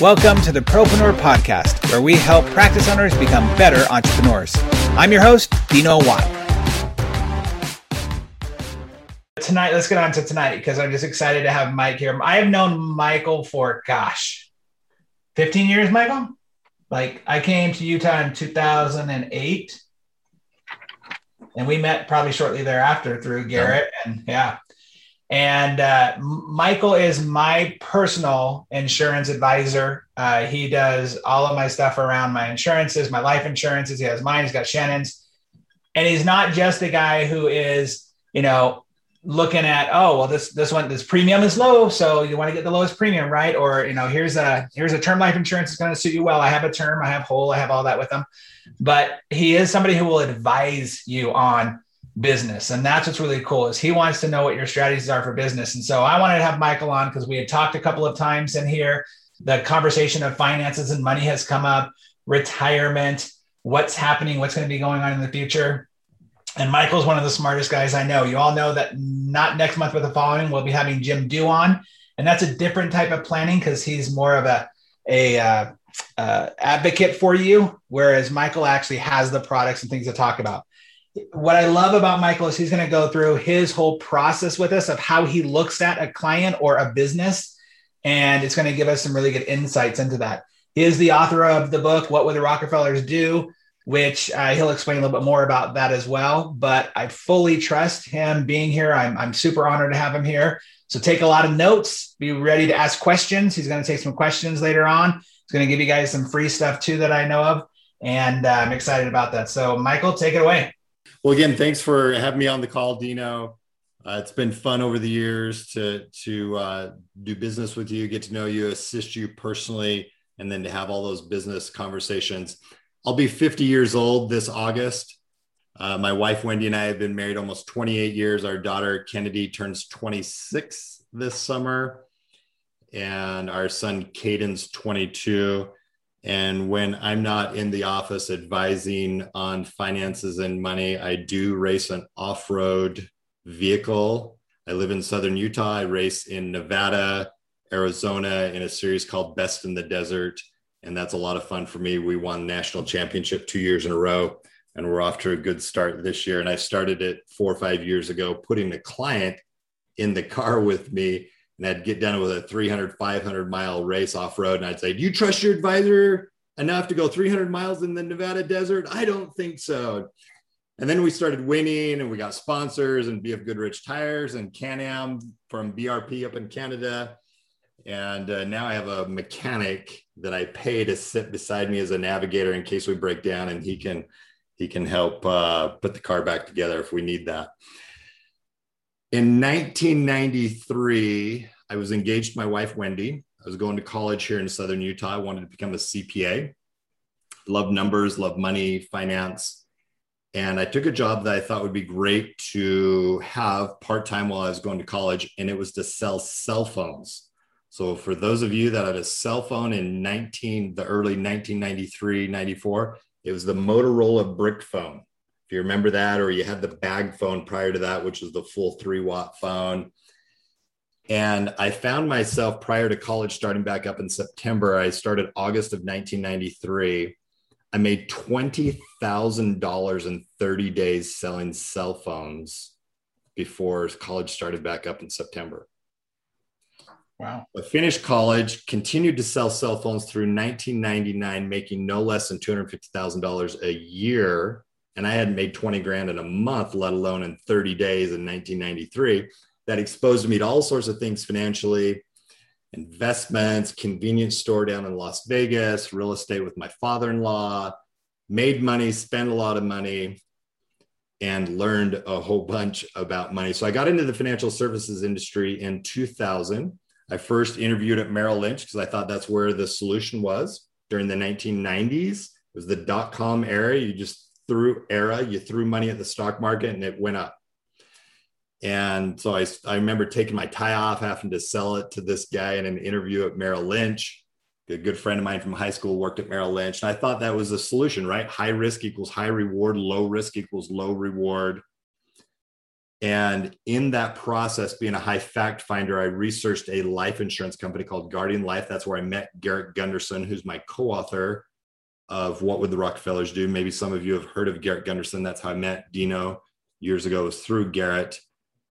Welcome to the Propreneur Podcast, where we help practice owners become better entrepreneurs. I'm your host, Dino Watt. Tonight, let's get on to tonight because I'm just excited to have Mike here. I have known Michael for, gosh, 15 years, Michael? Like, I came to Utah in 2008 and we met probably shortly thereafter through Garrett. And yeah, and uh, Michael is my personal insurance advisor. Uh, he does all of my stuff around my insurances, my life insurances. He has mine. He's got Shannon's, and he's not just a guy who is, you know, looking at oh well this this one this premium is low so you want to get the lowest premium right or you know here's a here's a term life insurance is going to suit you well i have a term i have whole i have all that with them but he is somebody who will advise you on business. And that's what's really cool is he wants to know what your strategies are for business. And so I wanted to have Michael on because we had talked a couple of times in here. The conversation of finances and money has come up, retirement, what's happening, what's going to be going on in the future. And Michael's one of the smartest guys I know. You all know that not next month, but the following, we'll be having Jim Do on. And that's a different type of planning because he's more of a, a uh, uh, advocate for you, whereas Michael actually has the products and things to talk about what I love about Michael is he's going to go through his whole process with us of how he looks at a client or a business. And it's going to give us some really good insights into that. He is the author of the book, What Would the Rockefellers Do? which uh, he'll explain a little bit more about that as well. But I fully trust him being here. I'm, I'm super honored to have him here. So take a lot of notes, be ready to ask questions. He's going to take some questions later on. He's going to give you guys some free stuff too that I know of. And uh, I'm excited about that. So, Michael, take it away. Well, again, thanks for having me on the call, Dino. Uh, it's been fun over the years to to uh, do business with you, get to know you, assist you personally, and then to have all those business conversations. I'll be 50 years old this August. Uh, my wife Wendy and I have been married almost 28 years. Our daughter Kennedy turns 26 this summer, and our son Caden's 22. And when I'm not in the office advising on finances and money, I do race an off road vehicle. I live in southern Utah. I race in Nevada, Arizona in a series called Best in the Desert. And that's a lot of fun for me. We won national championship two years in a row, and we're off to a good start this year. And I started it four or five years ago, putting a client in the car with me and I'd get done with a 300, 500 mile race off road. And I'd say, Do you trust your advisor enough to go 300 miles in the Nevada desert? I don't think so. And then we started winning and we got sponsors and BF Goodrich tires and Can Am from BRP up in Canada. And uh, now I have a mechanic that I pay to sit beside me as a navigator in case we break down and he can he can help uh, put the car back together if we need that. In 1993, I was engaged to my wife, Wendy. I was going to college here in Southern Utah. I wanted to become a CPA. Love numbers, love money, finance. And I took a job that I thought would be great to have part time while I was going to college, and it was to sell cell phones. So, for those of you that had a cell phone in 19, the early 1993, 94, it was the Motorola brick phone if you remember that, or you had the bag phone prior to that, which was the full three watt phone. And I found myself prior to college starting back up in September. I started August of 1993. I made $20,000 in 30 days selling cell phones before college started back up in September. Wow. I finished college, continued to sell cell phones through 1999, making no less than $250,000 a year and I hadn't made 20 grand in a month, let alone in 30 days in 1993. That exposed me to all sorts of things financially investments, convenience store down in Las Vegas, real estate with my father in law, made money, spent a lot of money, and learned a whole bunch about money. So I got into the financial services industry in 2000. I first interviewed at Merrill Lynch because I thought that's where the solution was during the 1990s. It was the dot com era. You just through era, you threw money at the stock market and it went up. And so I, I remember taking my tie off, having to sell it to this guy in an interview at Merrill Lynch. A good friend of mine from high school worked at Merrill Lynch. And I thought that was a solution, right? High risk equals high reward, low risk equals low reward. And in that process, being a high fact finder, I researched a life insurance company called Guardian Life. That's where I met Garrett Gunderson, who's my co author of What Would the Rockefellers Do? Maybe some of you have heard of Garrett Gunderson. That's how I met Dino years ago, was through Garrett.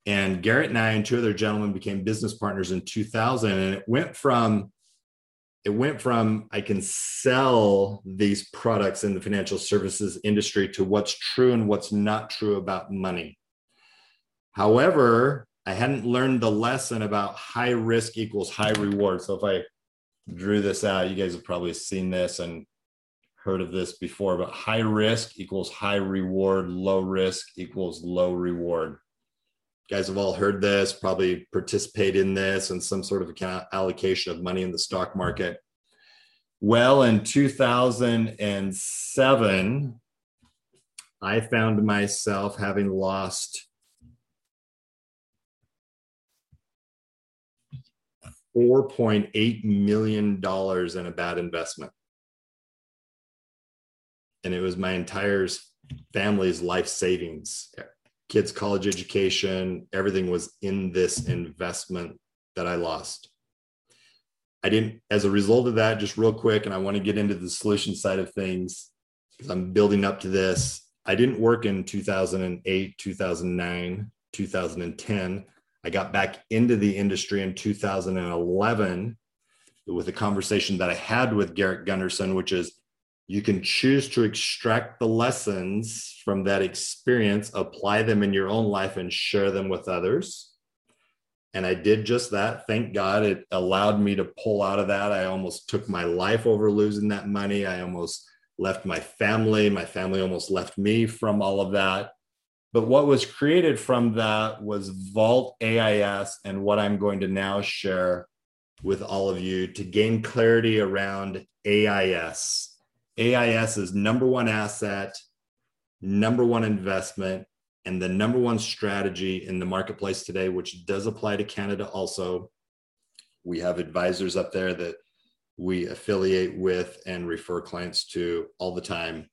And Garrett and I and two other gentlemen became business partners in 2000. And it went from it went from I can sell these products in the financial services industry to what's true and what's not true about money. However, I hadn't learned the lesson about high risk equals high reward. So if I drew this out, you guys have probably seen this and heard of this before, but high risk equals high reward, low risk equals low reward. You guys have all heard this, probably participate in this and some sort of allocation of money in the stock market. Well, in 2007, I found myself having lost $4.8 million in a bad investment. And it was my entire family's life savings, kids' college education, everything was in this investment that I lost. I didn't, as a result of that, just real quick, and I want to get into the solution side of things because I'm building up to this. I didn't work in 2008, 2009, 2010. I got back into the industry in 2011 with a conversation that I had with Garrett Gunderson, which is you can choose to extract the lessons from that experience, apply them in your own life, and share them with others. And I did just that. Thank God it allowed me to pull out of that. I almost took my life over losing that money. I almost left my family. My family almost left me from all of that. But what was created from that was Vault AIS and what I'm going to now share with all of you to gain clarity around AIS. AIS is number one asset, number one investment, and the number one strategy in the marketplace today, which does apply to Canada also. We have advisors up there that we affiliate with and refer clients to all the time.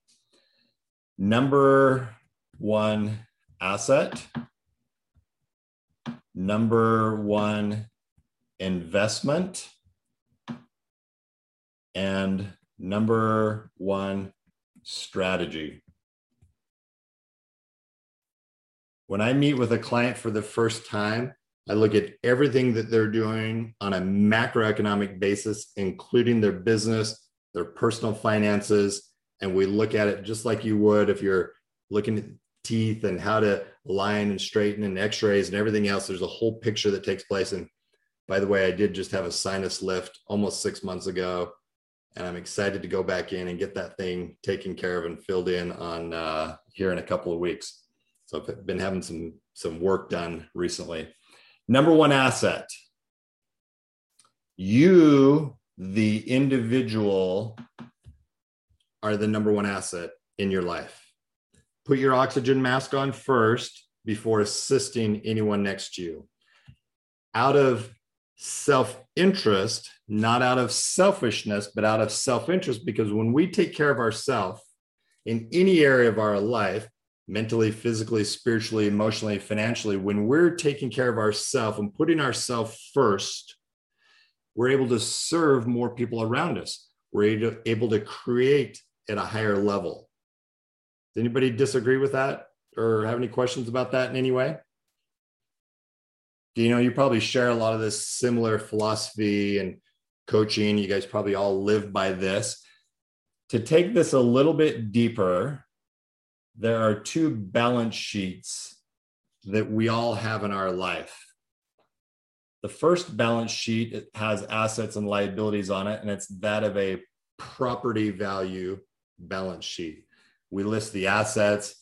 Number one asset, number one investment, and number one strategy. When I meet with a client for the first time, I look at everything that they're doing on a macroeconomic basis, including their business, their personal finances. And we look at it just like you would if you're looking at teeth and how to line and straighten and x-rays and everything else. There's a whole picture that takes place. And by the way, I did just have a sinus lift almost six months ago. And I'm excited to go back in and get that thing taken care of and filled in on uh, here in a couple of weeks. So I've been having some some work done recently. Number one asset. You, the individual, are the number one asset in your life. Put your oxygen mask on first before assisting anyone next to you. Out of self interest, not out of selfishness, but out of self interest, because when we take care of ourselves in any area of our life, mentally, physically, spiritually, emotionally, financially, when we're taking care of ourselves and putting ourselves first, we're able to serve more people around us. We're able to create at a higher level. Does anybody disagree with that or have any questions about that in any way? You know you probably share a lot of this similar philosophy and coaching? You guys probably all live by this. To take this a little bit deeper, there are two balance sheets that we all have in our life. The first balance sheet has assets and liabilities on it, and it's that of a property value balance sheet. We list the assets,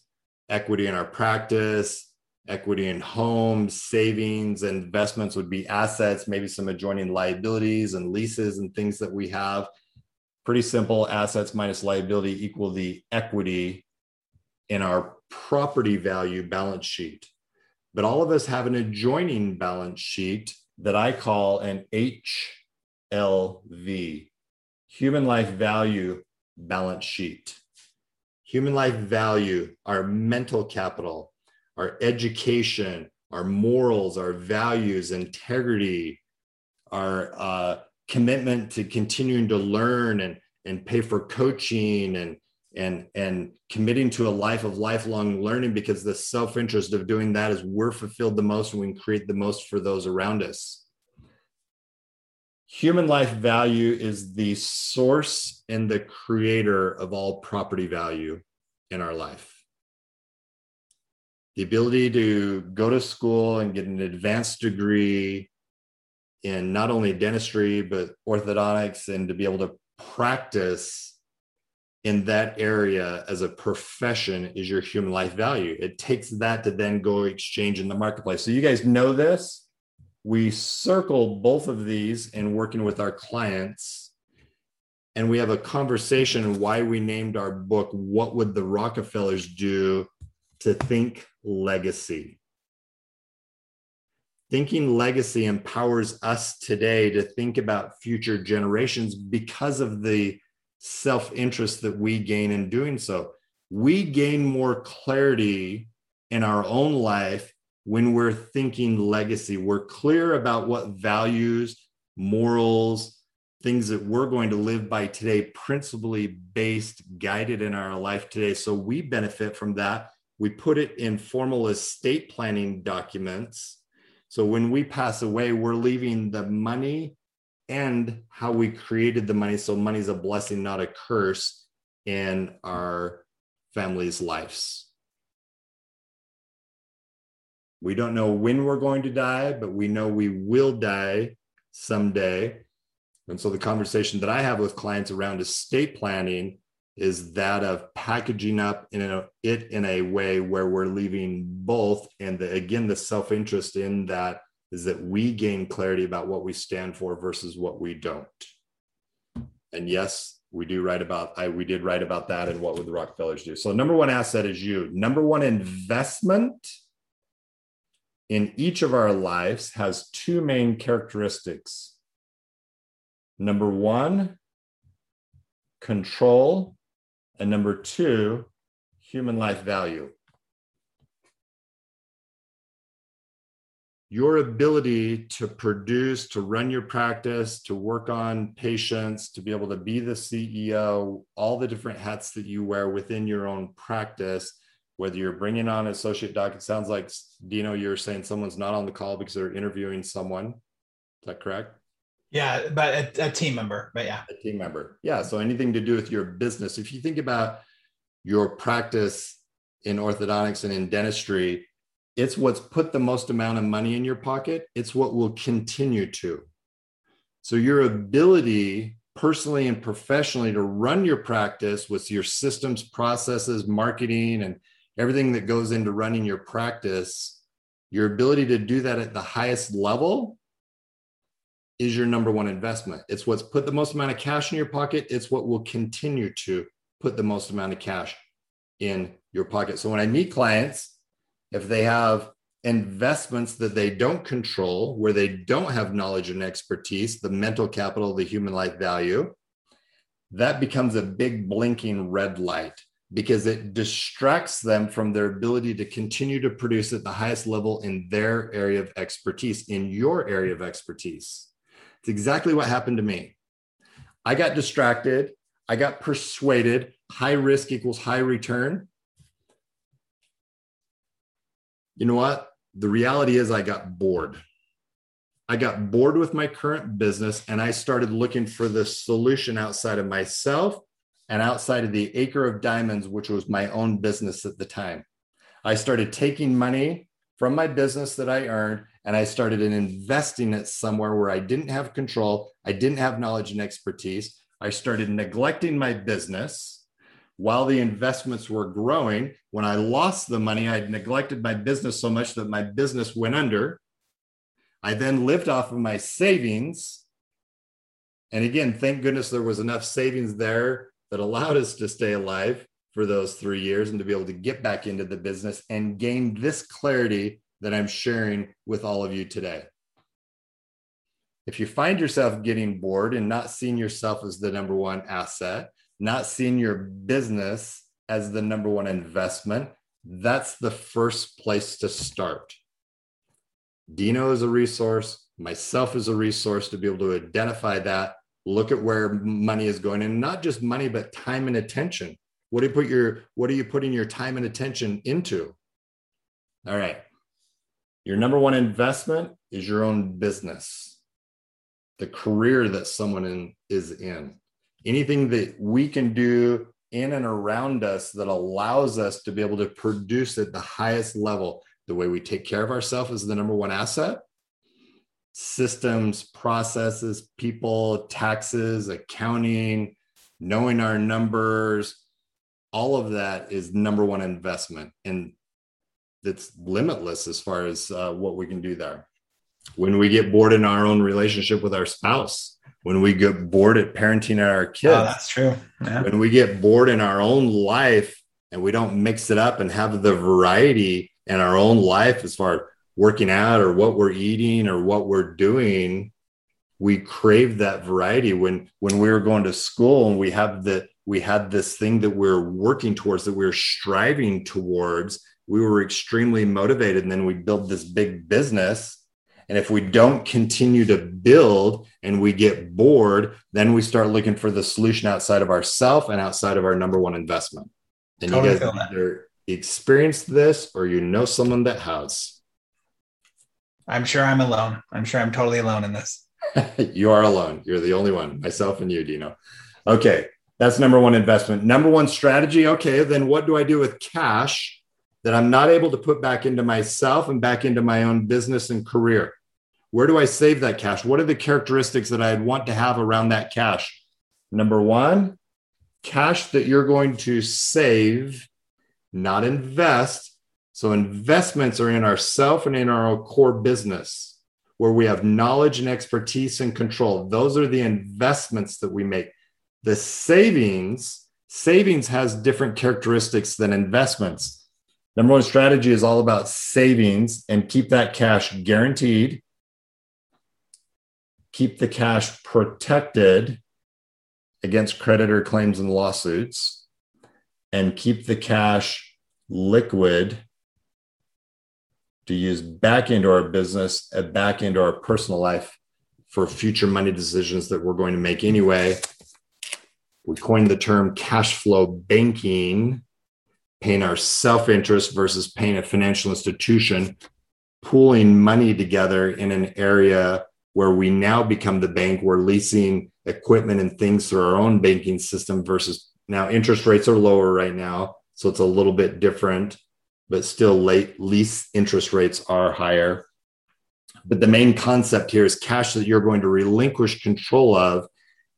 equity in our practice, equity in homes, savings, and investments would be assets, maybe some adjoining liabilities and leases and things that we have. Pretty simple assets minus liability equal the equity in our property value balance sheet. But all of us have an adjoining balance sheet that I call an HLV, human life value balance sheet. Human life value, our mental capital, our education, our morals, our values, integrity, our uh, commitment to continuing to learn and, and pay for coaching and and and committing to a life of lifelong learning because the self-interest of doing that is we're fulfilled the most and we create the most for those around us. Human life value is the source and the creator of all property value in our life the ability to go to school and get an advanced degree in not only dentistry but orthodontics and to be able to practice in that area as a profession is your human life value. It takes that to then go exchange in the marketplace. So you guys know this. We circle both of these in working with our clients. And we have a conversation why we named our book, What Would the Rockefellers Do to Think Legacy? Thinking legacy empowers us today to think about future generations because of the self interest that we gain in doing so. We gain more clarity in our own life when we're thinking legacy. We're clear about what values, morals, things that we're going to live by today, principally based, guided in our life today. So we benefit from that. We put it in formal estate planning documents. So when we pass away, we're leaving the money and how we created the money. So money is a blessing, not a curse in our families' lives. We don't know when we're going to die, but we know we will die someday. And so the conversation that I have with clients around estate planning is that of packaging up in a, it in a way where we're leaving both and the, again the self-interest in that is that we gain clarity about what we stand for versus what we don't. And yes, we do write about I we did write about that and what would the Rockefellers do. So number one asset is you. Number one investment in each of our lives has two main characteristics. Number 1, control, and number 2, human life value. your ability to produce, to run your practice, to work on patients, to be able to be the CEO, all the different hats that you wear within your own practice, whether you're bringing on an associate doc, it sounds like, Dino, you're saying someone's not on the call because they're interviewing someone. Is that correct? Yeah, but a, a team member, but yeah. A team member. Yeah. So anything to do with your business. If you think about your practice in orthodontics and in dentistry, it's what's put the most amount of money in your pocket. It's what will continue to. So, your ability personally and professionally to run your practice with your systems, processes, marketing, and everything that goes into running your practice, your ability to do that at the highest level is your number one investment. It's what's put the most amount of cash in your pocket. It's what will continue to put the most amount of cash in your pocket. So, when I meet clients, if they have investments that they don't control, where they don't have knowledge and expertise, the mental capital, the human life value, that becomes a big blinking red light because it distracts them from their ability to continue to produce at the highest level in their area of expertise, in your area of expertise. It's exactly what happened to me. I got distracted. I got persuaded. High risk equals high return you know what? The reality is, I got bored. I got bored with my current business and I started looking for the solution outside of myself and outside of the acre of diamonds, which was my own business at the time. I started taking money from my business that I earned and I started in investing it somewhere where I didn't have control, I didn't have knowledge and expertise. I started neglecting my business while the investments were growing. When I lost the money, I neglected my business so much that my business went under. I then lived off of my savings. And again, thank goodness there was enough savings there that allowed us to stay alive for those three years and to be able to get back into the business and gain this clarity that I'm sharing with all of you today. If you find yourself getting bored and not seeing yourself as the number one asset, not seeing your business as the number one investment, That's the first place to start. Dino is a resource, myself is a resource to be able to identify that, look at where money is going, and not just money, but time and attention. What do you put your what are you putting your time and attention into? All right. Your number one investment is your own business, the career that someone in, is in. Anything that we can do in and around us that allows us to be able to produce at the highest level. The way we take care of ourselves is the number one asset. Systems, processes, people, taxes, accounting, knowing our numbers, all of that is number one investment. And it's limitless as far as uh, what we can do there. When we get bored in our own relationship with our spouse, when we get bored at parenting our kids. Oh, that's true. Yeah. When we get bored in our own life and we don't mix it up and have the variety in our own life as far as working out or what we're eating or what we're doing, we crave that variety. When when we were going to school and we have the we had this thing that we're working towards that we we're striving towards, we were extremely motivated. And then we build this big business and if we don't continue to build and we get bored, then we start looking for the solution outside of ourself and outside of our number one investment. And totally you guys either experienced this or you know someone that has. I'm sure I'm alone. I'm sure I'm totally alone in this. you are alone. You're the only one, myself and you, Dino. Okay. That's number one investment. Number one strategy. Okay. Then what do I do with cash that I'm not able to put back into myself and back into my own business and career? Where do I save that cash? What are the characteristics that I'd want to have around that cash? Number one, cash that you're going to save, not invest. So investments are in ourself and in our core business where we have knowledge and expertise and control. Those are the investments that we make. The savings, savings has different characteristics than investments. Number one strategy is all about savings and keep that cash guaranteed. Keep the cash protected against creditor claims and lawsuits, and keep the cash liquid to use back into our business and back into our personal life for future money decisions that we're going to make anyway. We coined the term cash flow banking paying our self interest versus paying a financial institution, pooling money together in an area where we now become the bank. We're leasing equipment and things through our own banking system versus now interest rates are lower right now. So it's a little bit different, but still late lease interest rates are higher. But the main concept here is cash that you're going to relinquish control of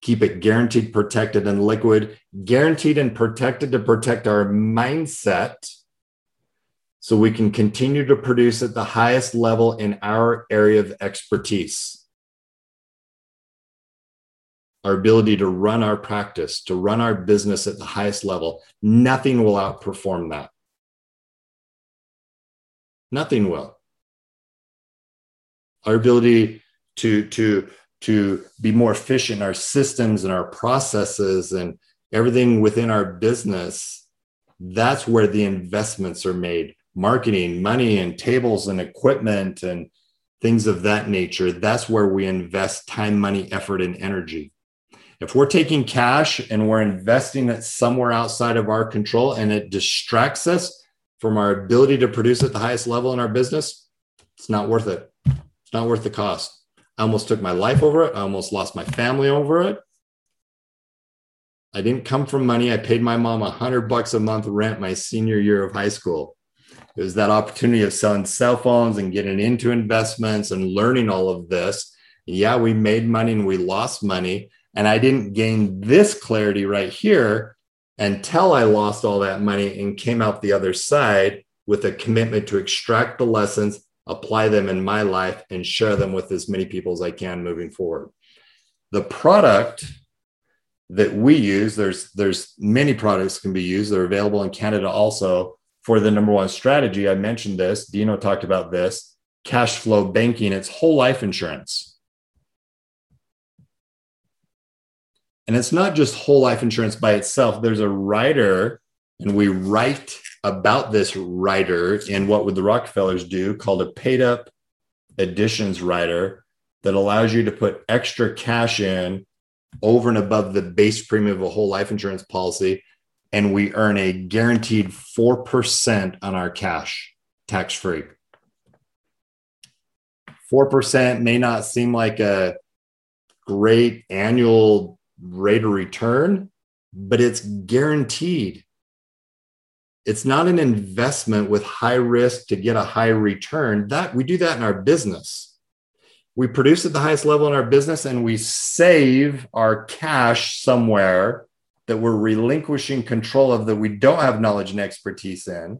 keep it guaranteed, protected, and liquid, guaranteed and protected to protect our mindset so we can continue to produce at the highest level in our area of expertise. Our ability to run our practice, to run our business at the highest level, nothing will outperform that. Nothing will. Our ability to, to to be more efficient in our systems and our processes and everything within our business that's where the investments are made. Marketing money and tables and equipment and things of that nature. That's where we invest time money effort and energy. If we're taking cash and we're investing it somewhere outside of our control and it distracts us from our ability to produce at the highest level in our business it's not worth it. It's not worth the cost I almost took my life over it. I almost lost my family over it. I didn't come from money. I paid my mom a hundred bucks a month rent my senior year of high school. It was that opportunity of selling cell phones and getting into investments and learning all of this. Yeah, we made money and we lost money. And I didn't gain this clarity right here until I lost all that money and came out the other side with a commitment to extract the lessons apply them in my life and share them with as many people as I can moving forward. The product that we use, there's there's many products can be used. They're available in Canada also for the number one strategy. I mentioned this. Dino talked about this. Cash flow banking. It's whole life insurance. And it's not just whole life insurance by itself. There's a rider, and we write about this rider in what would the Rockefellers do called a paid up additions rider that allows you to put extra cash in over and above the base premium of a whole life insurance policy. And we earn a guaranteed 4% on our cash tax free. 4% may not seem like a great annual rate of return, but it's guaranteed. It's not an investment with high risk to get a high return. That we do that in our business. We produce at the highest level in our business and we save our cash somewhere that we're relinquishing control of that we don't have knowledge and expertise in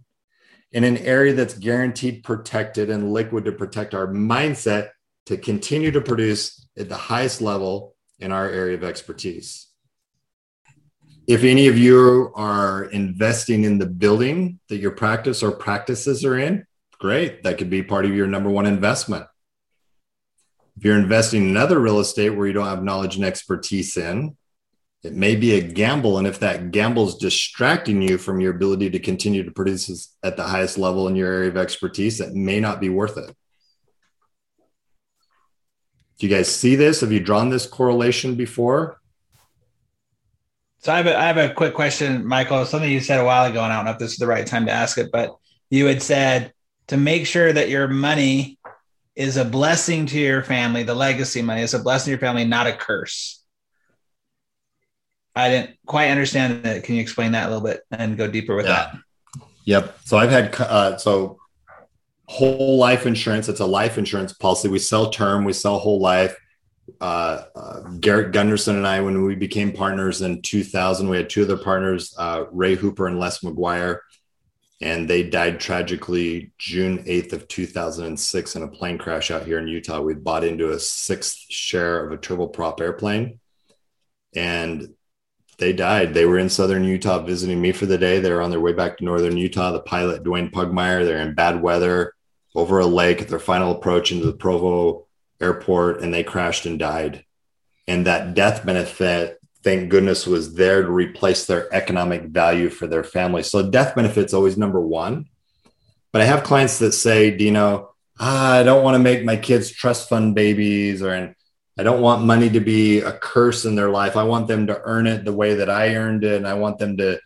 in an area that's guaranteed protected and liquid to protect our mindset to continue to produce at the highest level in our area of expertise. If any of you are investing in the building that your practice or practices are in, great. That could be part of your number one investment. If you're investing in other real estate where you don't have knowledge and expertise in, it may be a gamble. And if that gamble is distracting you from your ability to continue to produce at the highest level in your area of expertise, it may not be worth it. Do you guys see this? Have you drawn this correlation before? So I have a, I have a quick question, Michael. Something you said a while ago, and I don't know if this is the right time to ask it, but you had said to make sure that your money is a blessing to your family, the legacy money is a blessing to your family, not a curse. I didn't quite understand that. Can you explain that a little bit and go deeper with yeah. that? Yep. So I've had uh, so whole life insurance. It's a life insurance policy. We sell term. We sell whole life. Uh, uh, Garrett Gunderson and I, when we became partners in 2000, we had two other partners, uh, Ray Hooper and Les McGuire, and they died tragically June 8th of 2006 in a plane crash out here in Utah. We bought into a sixth share of a turboprop airplane, and they died. They were in southern Utah visiting me for the day. They were on their way back to northern Utah. The pilot, Dwayne Pugmire, they're in bad weather over a lake at their final approach into the Provo airport, and they crashed and died. And that death benefit, thank goodness, was there to replace their economic value for their family. So death benefit's always number one. But I have clients that say, Dino, ah, I don't want to make my kids trust fund babies or I don't want money to be a curse in their life. I want them to earn it the way that I earned it. And I want them to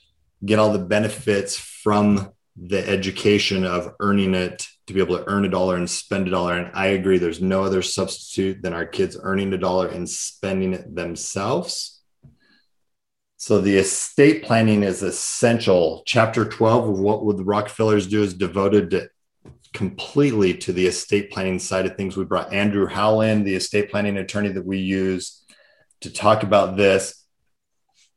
get all the benefits from the education of earning it to be able to earn a dollar and spend a dollar. And I agree, there's no other substitute than our kids earning a dollar and spending it themselves. So the estate planning is essential. Chapter 12 of what would the Rockefellers do is devoted to completely to the estate planning side of things. We brought Andrew Howland, the estate planning attorney that we use, to talk about this.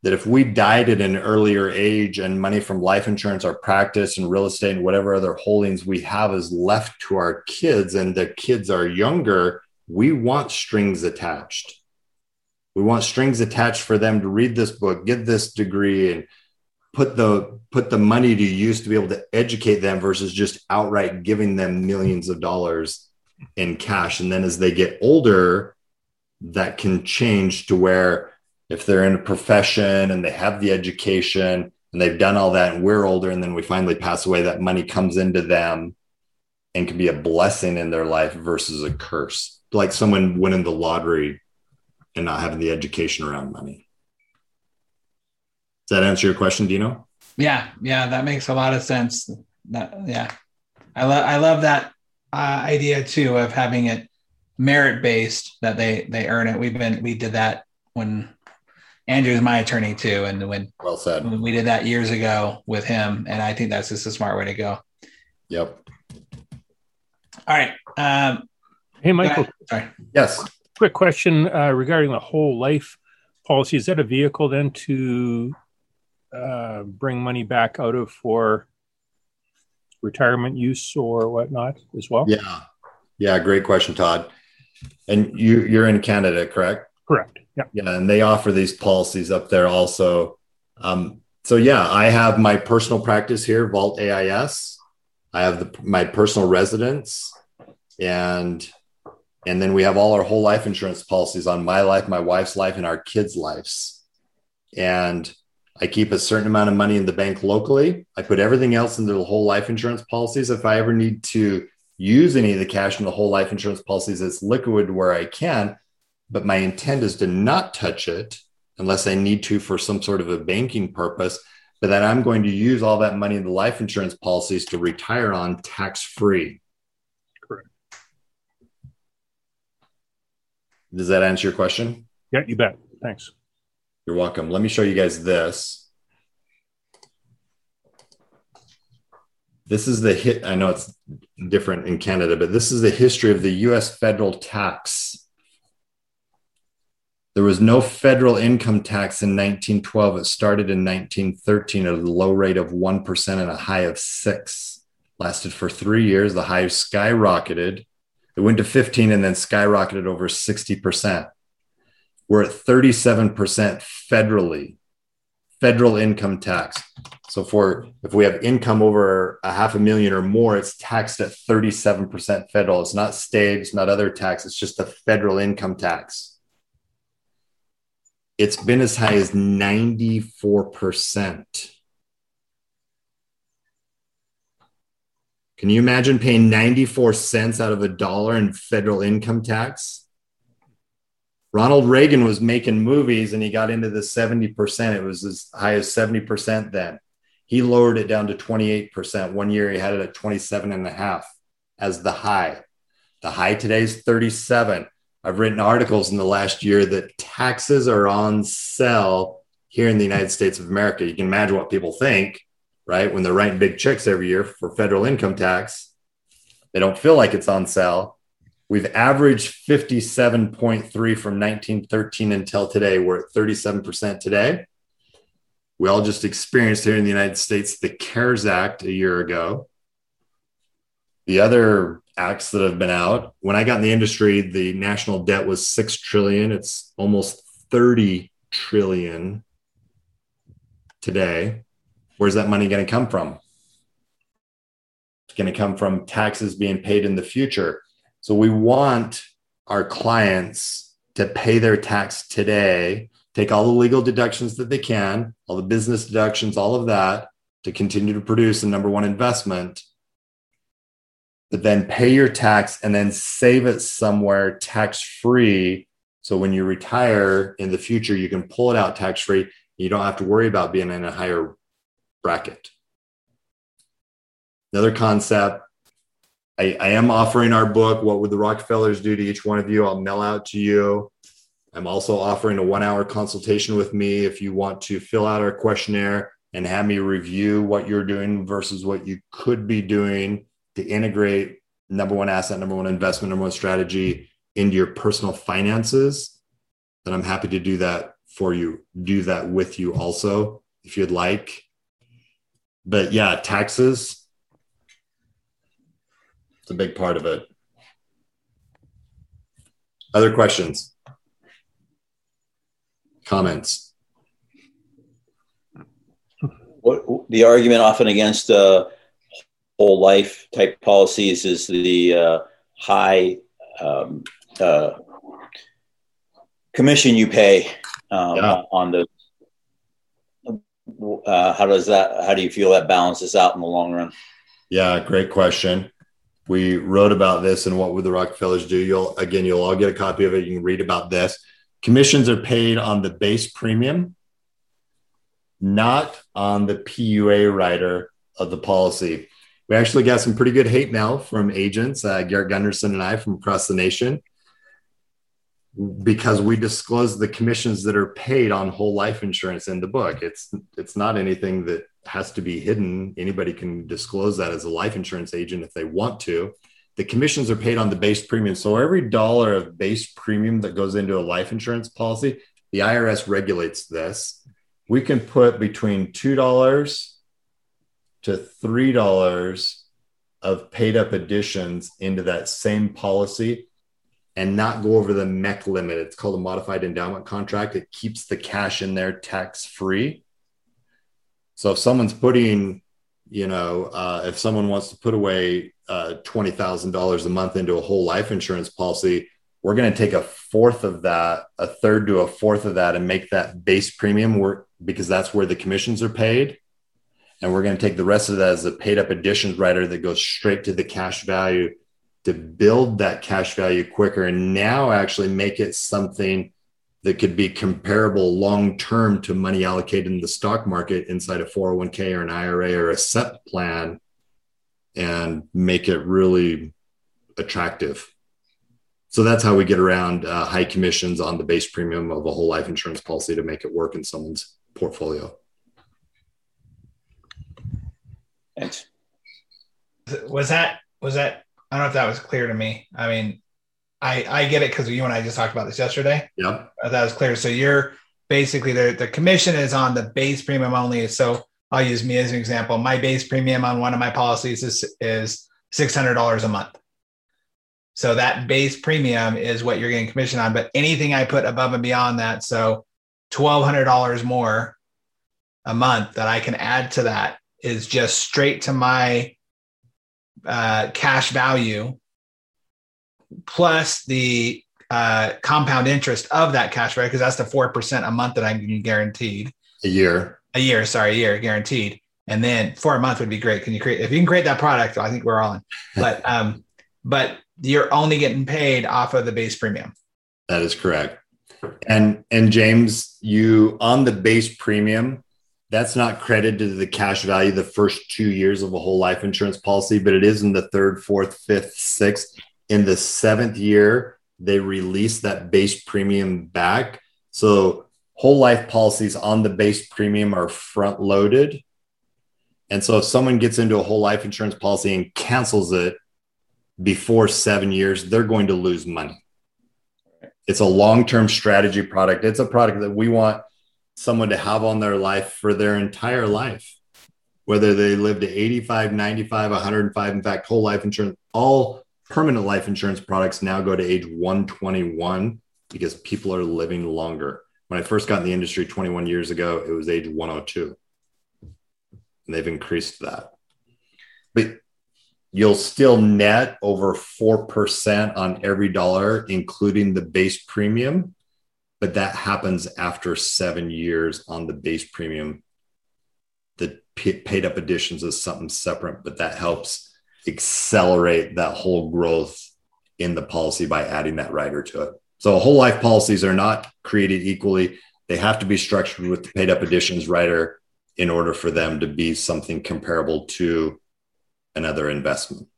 That if we died at an earlier age and money from life insurance, our practice, and real estate, and whatever other holdings we have is left to our kids, and the kids are younger, we want strings attached. We want strings attached for them to read this book, get this degree, and put the put the money to use to be able to educate them versus just outright giving them millions of dollars in cash and then as they get older that can change to where if they're in a profession and they have the education and they've done all that and we're older and then we finally pass away that money comes into them and can be a blessing in their life versus a curse like someone winning the lottery and not having the education around money does that answer your question, Dino? Yeah, yeah, that makes a lot of sense. That, yeah, I love I love that uh, idea too of having it merit based that they they earn it. We've been we did that when Andrew's my attorney too, and when well said when we did that years ago with him, and I think that's just a smart way to go. Yep. All right. Um, hey, Michael. Sorry. Yes. Quick question uh, regarding the whole life policy. Is that a vehicle then to uh, bring money back out of for retirement use or whatnot as well? Yeah, yeah, great question, Todd. And you you're in Canada, correct? Correct. Yeah. Yeah, and they offer these policies up there also. Um, so yeah, I have my personal practice here, Vault AIS. I have the, my personal residence, and and then we have all our whole life insurance policies on my life, my wife's life, and our kids' lives. And I keep a certain amount of money in the bank locally. I put everything else into the whole life insurance policies. If I ever need to use any of the cash in the whole life insurance policies, it's liquid where I can. But my intent is to not touch it unless I need to for some sort of a banking purpose. But that I'm going to use all that money in the life insurance policies to retire on tax free. Correct. Does that answer your question? Yeah, you bet. Thanks. You're welcome. Let me show you guys this. This is the hit. I know it's different in Canada, but this is the history of the US federal tax. There was no federal income tax in 1912. It started in 1913 at a low rate of 1% and a high of six. Lasted for three years. The high skyrocketed. It went to 15 and then skyrocketed over 60% we're at 37% federally, federal income tax. So for if we have income over a half a million or more, it's taxed at 37% federal. It's not state, it's not other tax, it's just a federal income tax. It's been as high as 94%. Can you imagine paying 94 cents out of a dollar in federal income tax? Ronald Reagan was making movies and he got into the 70%. It was as high as 70% then. He lowered it down to 28%. One year he had it at 27 and a half as the high. The high today is 37. I've written articles in the last year that taxes are on sale here in the United States of America. You can imagine what people think, right? When they're writing big checks every year for federal income tax, they don't feel like it's on sale We've averaged 57.3 from 1913 until today. We're at 37% today. We all just experienced here in the United States the CARES Act a year ago. The other acts that have been out, when I got in the industry, the national debt was 6 trillion. It's almost 30 trillion today. Where's that money going to come from? It's going to come from taxes being paid in the future so we want our clients to pay their tax today, take all the legal deductions that they can, all the business deductions, all of that to continue to produce a number one investment. But then pay your tax and then save it somewhere tax free. So when you retire in the future, you can pull it out tax free. You don't have to worry about being in a higher bracket. Another concept I, I am offering our book, What Would the Rockefellers Do to Each One of You? I'll mail out to you. I'm also offering a one hour consultation with me if you want to fill out our questionnaire and have me review what you're doing versus what you could be doing to integrate number one asset, number one investment, number one strategy into your personal finances. Then I'm happy to do that for you, do that with you also if you'd like. But yeah, taxes, it's a big part of it. Other questions? Comments? What the argument often against uh, whole life type policies is the uh, high um, uh, commission you pay um, yeah. on the. Uh, how does that? How do you feel that balances out in the long run? Yeah, great question we wrote about this and what would the Rockefellers do. You'll again, you'll all get a copy of it. You can read about this. Commissions are paid on the base premium, not on the PUA rider of the policy. We actually got some pretty good hate mail from agents, uh, Garrett Gunderson and I from across the nation, because we disclose the commissions that are paid on whole life insurance in the book. It's it's not anything that has to be hidden. Anybody can disclose that as a life insurance agent if they want to. The commissions are paid on the base premium. So every dollar of base premium that goes into a life insurance policy, the IRS regulates this. We can put between $2 to $3 of paid up additions into that same policy and not go over the MEC limit. It's called a modified endowment contract. It keeps the cash in there tax free. So if someone's putting, you know, uh, if someone wants to put away uh, twenty thousand dollars a month into a whole life insurance policy, we're going to take a fourth of that, a third to a fourth of that, and make that base premium. We're because that's where the commissions are paid. And we're going to take the rest of that as a paid up additions rider that goes straight to the cash value to build that cash value quicker and now actually make it something that could be comparable long term to money allocated in the stock market inside a 401k or an IRA or a SEP plan and make it really attractive. So that's how we get around uh, high commissions on the base premium of a whole life insurance policy to make it work in someone's portfolio. Thanks. Was that was that? I don't know if that was clear to me. I mean, I I get it because you and I just talked about this yesterday. Yep. Uh, that was clear. So you're basically the the commission is on the base premium only. So I'll use me as an example. My base premium on one of my policies is is six hundred dollars a month. So that base premium is what you're getting commission on. But anything I put above and beyond that, so twelve hundred dollars more a month that I can add to that is just straight to my uh, cash value plus the uh, compound interest of that cash value because that's the four percent a month that I'm guaranteed a year. A year, sorry, a year guaranteed. And then for a month would be great. Can you create if you can create that product? I think we're all in. But um, but you're only getting paid off of the base premium. That is correct. And and James, you on the base premium, that's not credited to the cash value the first two years of a whole life insurance policy, but it is in the third, fourth, fifth, sixth. In the seventh year, they release that base premium back. So whole life policies on the base premium are front loaded. And so if someone gets into a whole life insurance policy and cancels it before seven years, they're going to lose money. It's a long term strategy product. It's a product that we want someone to have on their life for their entire life, whether they live to 85, 95, 105. In fact, whole life insurance, all permanent life insurance products now go to age 121 because people are living longer. When I first got in the industry 21 years ago, it was age 102. And they've increased that. But you'll still net over 4% on every dollar, including the base premium but that happens after seven years on the base premium. The paid up additions is something separate, but that helps accelerate that whole growth in the policy by adding that rider to it. So whole life policies are not created equally. They have to be structured with the paid up additions rider in order for them to be something comparable to another investment.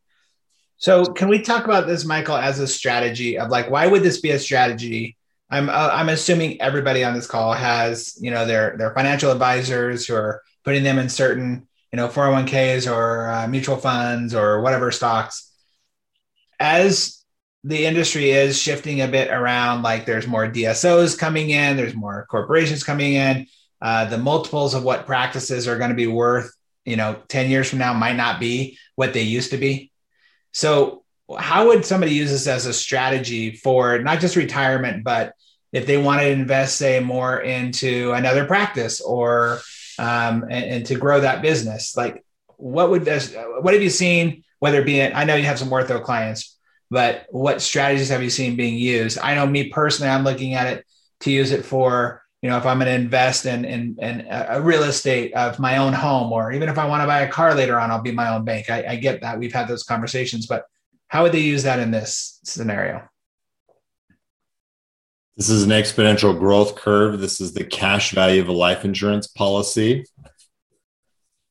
So, can we talk about this, Michael, as a strategy of like, why would this be a strategy I'm uh, I'm assuming everybody on this call has you know their their financial advisors who are putting them in certain you know 401ks or uh, mutual funds or whatever stocks. As the industry is shifting a bit around, like there's more DSOs coming in, there's more corporations coming in. Uh, the multiples of what practices are going to be worth, you know, 10 years from now might not be what they used to be. So, how would somebody use this as a strategy for not just retirement, but if they want to invest, say, more into another practice or um, and, and, to grow that business, like what would this, what have you seen? Whether it be, I know you have some ortho clients, but what strategies have you seen being used? I know me personally, I'm looking at it to use it for, you know, if I'm going to invest in, in, in a real estate of my own home, or even if I want to buy a car later on, I'll be my own bank. I, I get that. We've had those conversations, but how would they use that in this scenario? This is an exponential growth curve. This is the cash value of a life insurance policy.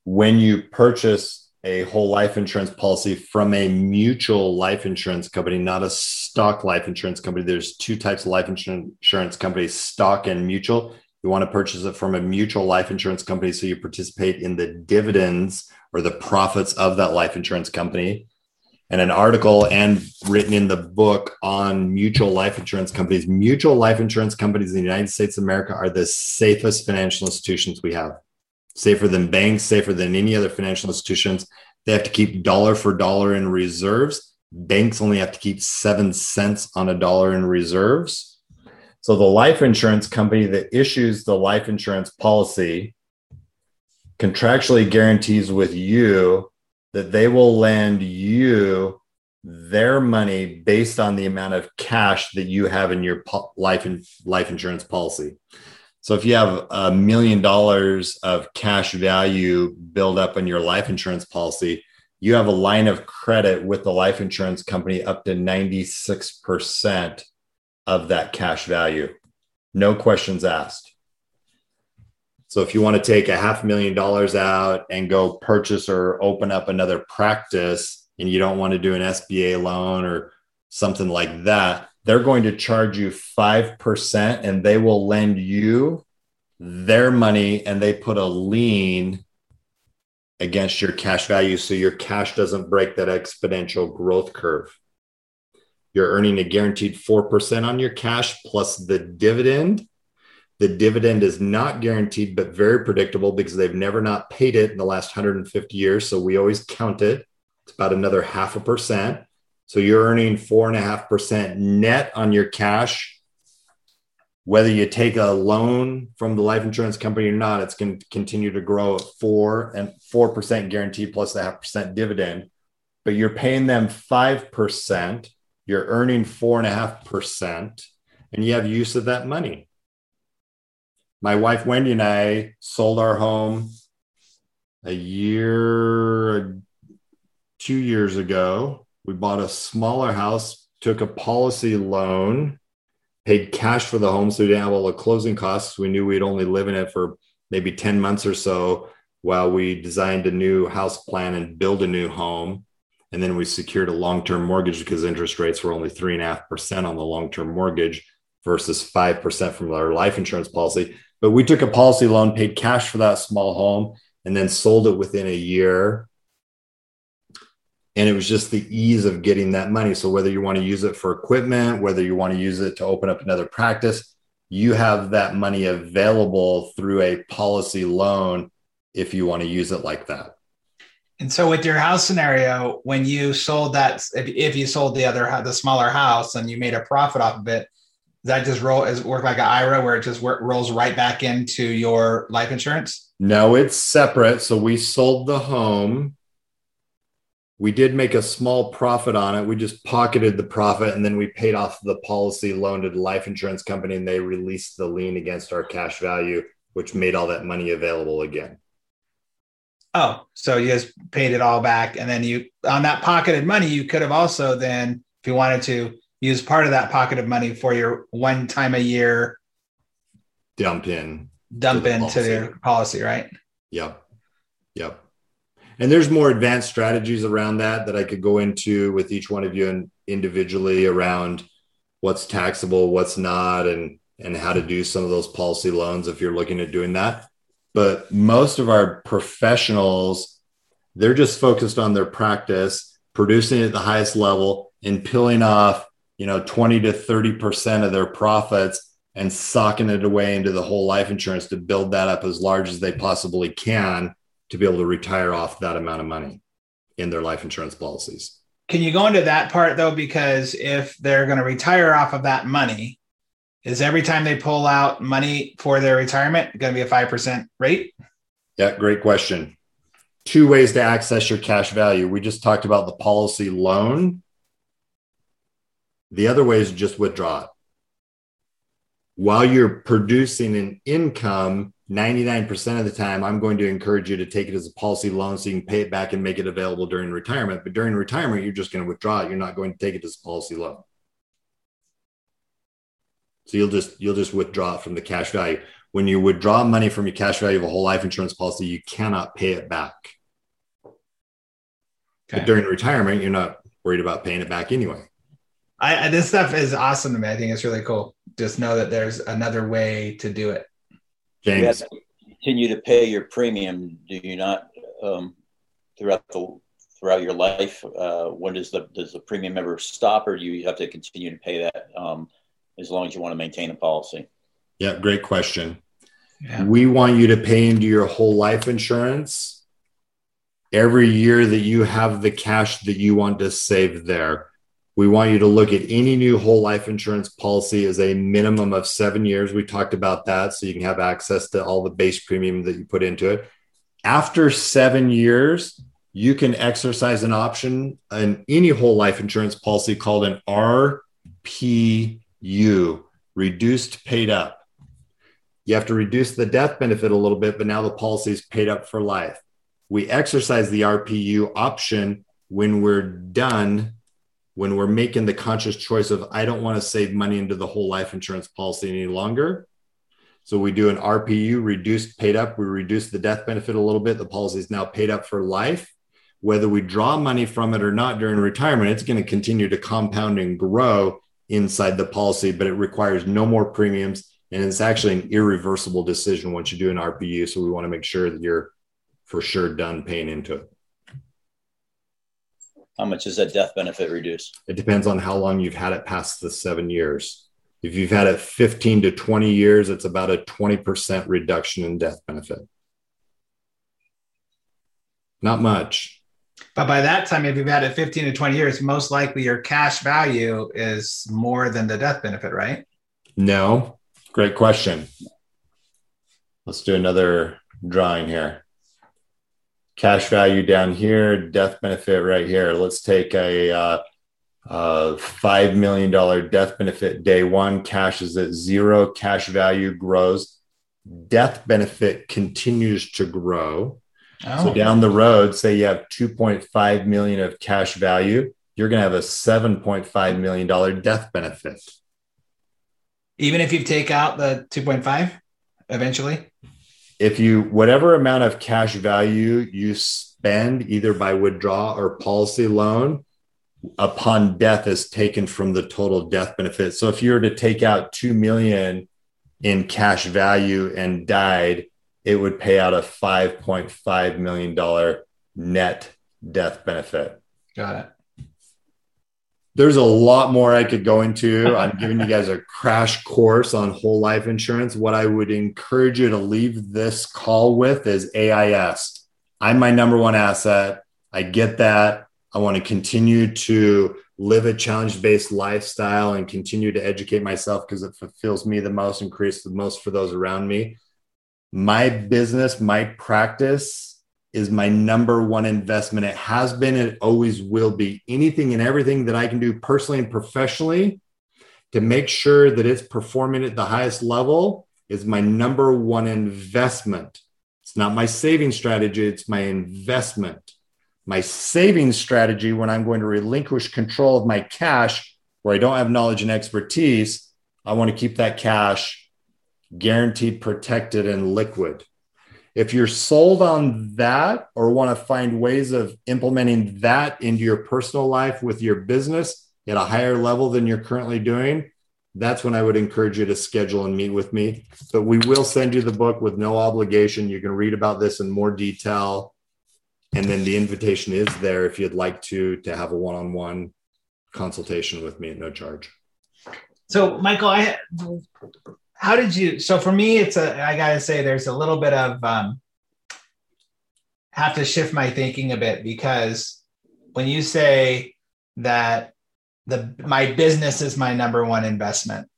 When you purchase a whole life insurance policy from a mutual life insurance company, not a stock life insurance company, there's two types of life insurance companies stock and mutual. You want to purchase it from a mutual life insurance company so you participate in the dividends or the profits of that life insurance company and an article and written in the book on mutual life insurance companies. Mutual life insurance companies in the United States of America are the safest financial institutions we have, safer than banks, safer than any other financial institutions. They have to keep dollar for dollar in reserves. Banks only have to keep seven cents on a dollar in reserves. So the life insurance company that issues the life insurance policy contractually guarantees with you that they will lend you their money based on the amount of cash that you have in your life and life insurance policy. So if you have a million dollars of cash value build up in your life insurance policy, you have a line of credit with the life insurance company up to 96% of that cash value. No questions asked. So if you want to take a half million dollars out and go purchase or open up another practice and you don't want to do an SBA loan or something like that, they're going to charge you 5% and they will lend you their money and they put a lien against your cash value so your cash doesn't break that exponential growth curve. You're earning a guaranteed 4% on your cash plus the dividend. The dividend is not guaranteed, but very predictable because they've never not paid it in the last 150 years. So we always count it. It's about another half a percent. So you're earning four and a half percent net on your cash. Whether you take a loan from the life insurance company or not, it's going to continue to grow at four and four percent guaranteed plus a half percent dividend. But you're paying them five percent you're earning four and a half percent, and you have use of that money. My wife Wendy and I sold our home a year, two years ago. We bought a smaller house, took a policy loan, paid cash for the home so we didn't have all the closing costs. We knew we'd only live in it for maybe 10 months or so while we designed a new house plan and build a new home. And then we secured a long term mortgage because interest rates were only 3.5% on the long term mortgage versus 5% from our life insurance policy. But we took a policy loan, paid cash for that small home, and then sold it within a year. And it was just the ease of getting that money. So, whether you want to use it for equipment, whether you want to use it to open up another practice, you have that money available through a policy loan if you want to use it like that. And so, with your house scenario, when you sold that, if, if you sold the other the smaller house and you made a profit off of it, that just roll is work like an IRA where it just work, rolls right back into your life insurance? No, it's separate. So we sold the home. We did make a small profit on it. We just pocketed the profit and then we paid off the policy loan to the life insurance company and they released the lien against our cash value, which made all that money available again. Oh, so you just paid it all back. And then you, on that pocketed money, you could have also then, if you wanted to, use part of that pocket of money for your one time a year dump in, dump to into their policy, right? Yep. Yep. And there's more advanced strategies around that that I could go into with each one of you and individually around what's taxable, what's not, and and how to do some of those policy loans if you're looking at doing that but most of our professionals they're just focused on their practice producing at the highest level and peeling off you know 20 to 30% of their profits and socking it away into the whole life insurance to build that up as large as they possibly can to be able to retire off that amount of money in their life insurance policies can you go into that part though because if they're going to retire off of that money is every time they pull out money for their retirement going to be a 5% rate? Yeah, great question. Two ways to access your cash value. We just talked about the policy loan. The other way is just withdraw it. While you're producing an income, 99% of the time, I'm going to encourage you to take it as a policy loan so you can pay it back and make it available during retirement. But during retirement, you're just going to withdraw it. You're not going to take it as a policy loan. So you'll just you'll just withdraw it from the cash value. When you withdraw money from your cash value of a whole life insurance policy, you cannot pay it back. Okay. But during retirement, you're not worried about paying it back anyway. I, this stuff is awesome to me. I think it's really cool. Just know that there's another way to do it. James, you continue to pay your premium. Do you not um, throughout the throughout your life? Uh, when does the does the premium ever stop, or do you have to continue to pay that um, as long as you want to maintain a policy? Yeah, great question. Yeah. We want you to pay into your whole life insurance every year that you have the cash that you want to save there. We want you to look at any new whole life insurance policy as a minimum of seven years. We talked about that so you can have access to all the base premium that you put into it. After seven years, you can exercise an option in any whole life insurance policy called an RPU, reduced paid up. you have to reduce the death benefit a little bit, but now the policy is paid up for life. We exercise the RPU option when we're done, when we're making the conscious choice of, I don't want to save money into the whole life insurance policy any longer. So we do an RPU reduced paid up. We reduce the death benefit a little bit. The policy is now paid up for life. Whether we draw money from it or not during retirement, it's going to continue to compound and grow inside the policy, but it requires no more premiums. And it's actually an irreversible decision once you do an RPU. So we want to make sure that you're for sure done paying into it. How much is that death benefit reduced? It depends on how long you've had it past the seven years. If you've had it 15 to 20 years, it's about a 20% reduction in death benefit. Not much. But by that time, if you've had it 15 to 20 years, most likely your cash value is more than the death benefit, right? No. Great question. Let's do another drawing here. Cash value down here, death benefit right here. Let's take a uh, uh, $5 million death benefit day one. Cash is at zero, cash value grows. Death benefit continues to grow Oh. So down the road, say you have 2.5 million of cash value, you're going to have a 7.5 million dollar death benefit. Even if you take out the 2.5 eventually? If you whatever amount of cash value you spend either by withdrawal or policy loan upon death is taken from the total death benefit. So if you were to take out 2 million in cash value and died, it would pay out a $5.5 million net death benefit. Got it. There's a lot more I could go into. I'm giving you guys a crash course on whole life insurance. What I would encourage you to leave this call with is AIS. I'm my number one asset. I get that. I want to continue to live a challenge based lifestyle and continue to educate myself because it fulfills me the most and creates the most for those around me my business, my practice is my number one investment. It has been, it always will be. Anything and everything that I can do personally and professionally to make sure that it's performing at the highest level is my number one investment. It's not my saving strategy, it's my investment. My saving strategy, when I'm going to relinquish control of my cash where I don't have knowledge and expertise, I want to keep that cash guaranteed, protected, and liquid. If you're sold on that or want to find ways of implementing that into your personal life with your business at a higher level than you're currently doing, that's when I would encourage you to schedule and meet with me. But we will send you the book with no obligation. You can read about this in more detail. And then the invitation is there if you'd like to to have a one-on-one consultation with me at no charge. So, Michael, I how did you so for me it's a i gotta say there's a little bit of um have to shift my thinking a bit because when you say that the my business is my number one investment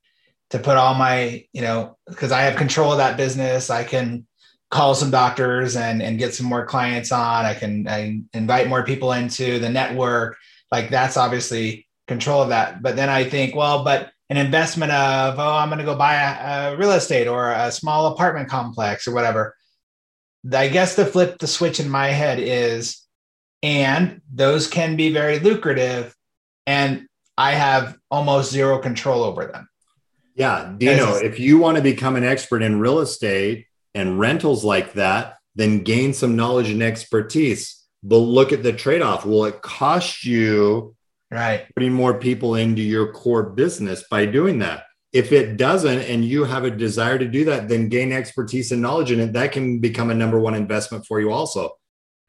to put all my you know because i have control of that business i can call some doctors and and get some more clients on i can I invite more people into the network like that's obviously control of that. But then i think well but an investment of oh i'm going to go buy a, a, real estate or a small apartment complex or whatever. I guess the flip the switch in my head is and those can be very lucrative and i have almost zero control over them. Yeah dino if you want to become an expert in real estate and rentals like that then gain some knowledge and expertise. But look at the trade-off. Will it cost you right. Putting more people into your core business by doing that. If it doesn't and you have a desire to do that then gain expertise and knowledge in it that can become a number one investment for you also.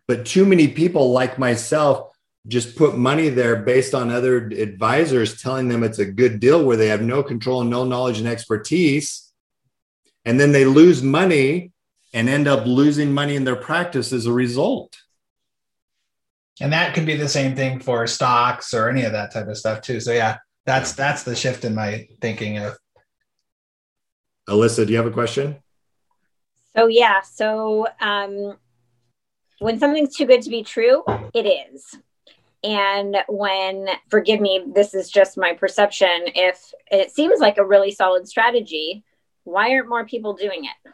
But too many people like myself just put money there based on other advisors telling them it's a good deal where they have no control and no knowledge and expertise. And then they lose money and end up losing money in their practice as a result and that could be the same thing for stocks or any of that type of stuff too so yeah that's that's the shift in my thinking of alyssa do you have a question so yeah so um when something's too good to be true it is and when forgive me this is just my perception if it seems like a really solid strategy Why aren't more people doing it?